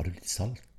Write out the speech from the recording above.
Har du litt salt?